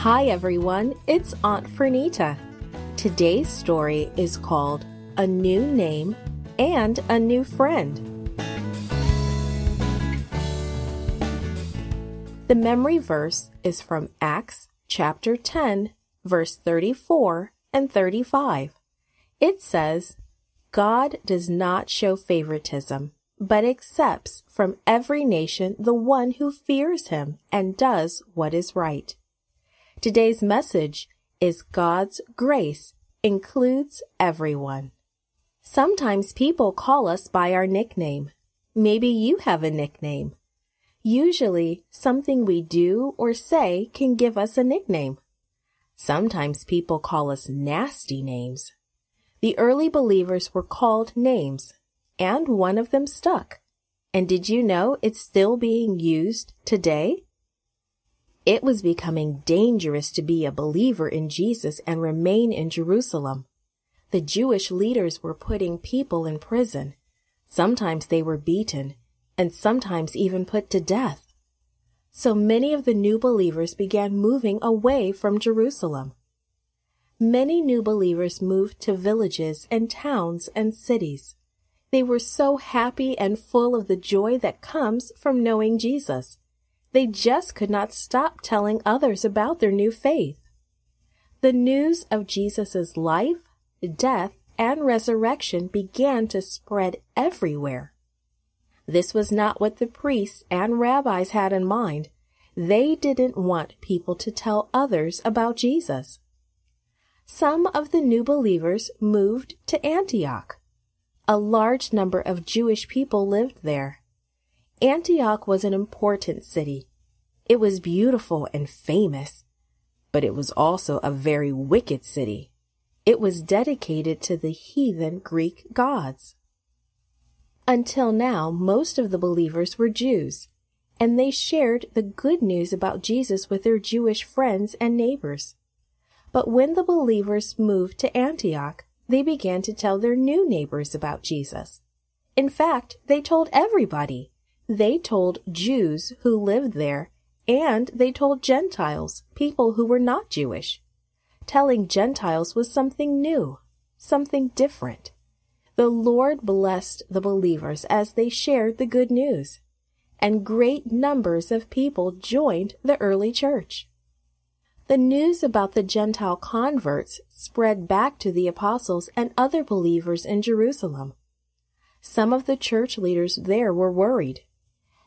Hi everyone, it's Aunt Fernita. Today's story is called A New Name and a New Friend. The memory verse is from Acts chapter 10, verse 34 and 35. It says, God does not show favoritism, but accepts from every nation the one who fears him and does what is right. Today's message is God's grace includes everyone. Sometimes people call us by our nickname. Maybe you have a nickname. Usually, something we do or say can give us a nickname. Sometimes people call us nasty names. The early believers were called names, and one of them stuck. And did you know it's still being used today? It was becoming dangerous to be a believer in Jesus and remain in Jerusalem. The Jewish leaders were putting people in prison. Sometimes they were beaten, and sometimes even put to death. So many of the new believers began moving away from Jerusalem. Many new believers moved to villages and towns and cities. They were so happy and full of the joy that comes from knowing Jesus. They just could not stop telling others about their new faith. The news of Jesus' life, death, and resurrection began to spread everywhere. This was not what the priests and rabbis had in mind. They didn't want people to tell others about Jesus. Some of the new believers moved to Antioch. A large number of Jewish people lived there. Antioch was an important city. It was beautiful and famous, but it was also a very wicked city. It was dedicated to the heathen Greek gods. Until now, most of the believers were Jews, and they shared the good news about Jesus with their Jewish friends and neighbors. But when the believers moved to Antioch, they began to tell their new neighbors about Jesus. In fact, they told everybody. They told Jews who lived there, and they told Gentiles, people who were not Jewish. Telling Gentiles was something new, something different. The Lord blessed the believers as they shared the good news, and great numbers of people joined the early church. The news about the Gentile converts spread back to the apostles and other believers in Jerusalem. Some of the church leaders there were worried.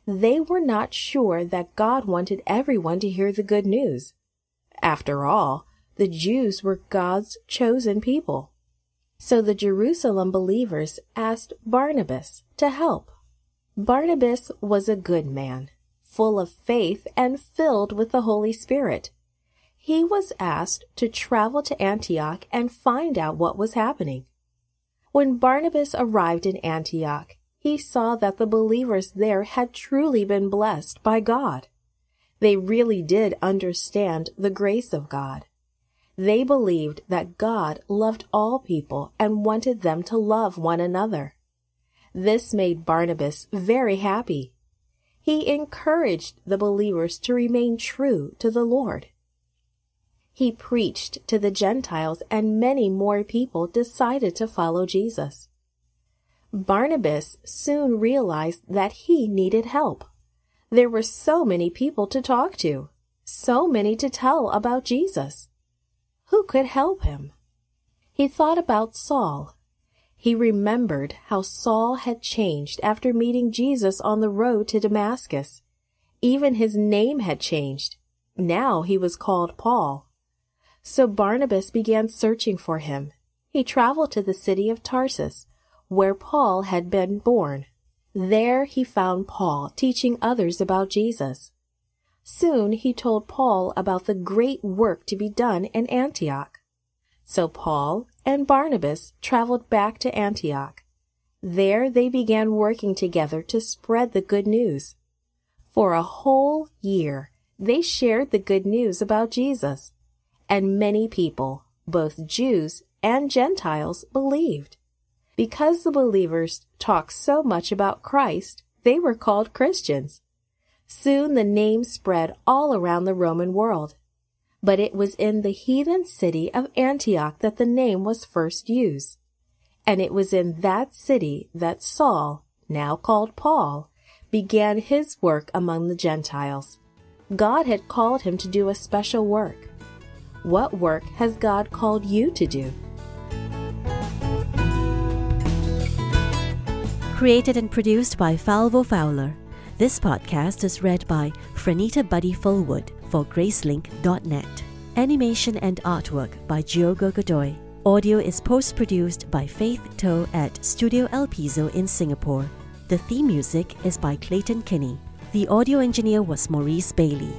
They were not sure that God wanted everyone to hear the good news. After all, the Jews were God's chosen people. So the Jerusalem believers asked Barnabas to help. Barnabas was a good man, full of faith and filled with the Holy Spirit. He was asked to travel to Antioch and find out what was happening. When Barnabas arrived in Antioch, he saw that the believers there had truly been blessed by God. They really did understand the grace of God. They believed that God loved all people and wanted them to love one another. This made Barnabas very happy. He encouraged the believers to remain true to the Lord. He preached to the Gentiles and many more people decided to follow Jesus. Barnabas soon realized that he needed help. There were so many people to talk to, so many to tell about Jesus. Who could help him? He thought about Saul. He remembered how Saul had changed after meeting Jesus on the road to Damascus. Even his name had changed. Now he was called Paul. So Barnabas began searching for him. He traveled to the city of Tarsus where Paul had been born. There he found Paul teaching others about Jesus. Soon he told Paul about the great work to be done in Antioch. So Paul and Barnabas traveled back to Antioch. There they began working together to spread the good news. For a whole year, they shared the good news about Jesus, and many people, both Jews and Gentiles, believed. Because the believers talked so much about Christ, they were called Christians. Soon the name spread all around the Roman world. but it was in the heathen city of Antioch that the name was first used. And it was in that city that Saul, now called Paul, began his work among the Gentiles. God had called him to do a special work. What work has God called you to do? Created and produced by Falvo Fowler. This podcast is read by Franita Buddy Fullwood for Gracelink.net. Animation and artwork by Giogo Godoy. Audio is post produced by Faith Toe at Studio El Piso in Singapore. The theme music is by Clayton Kinney. The audio engineer was Maurice Bailey.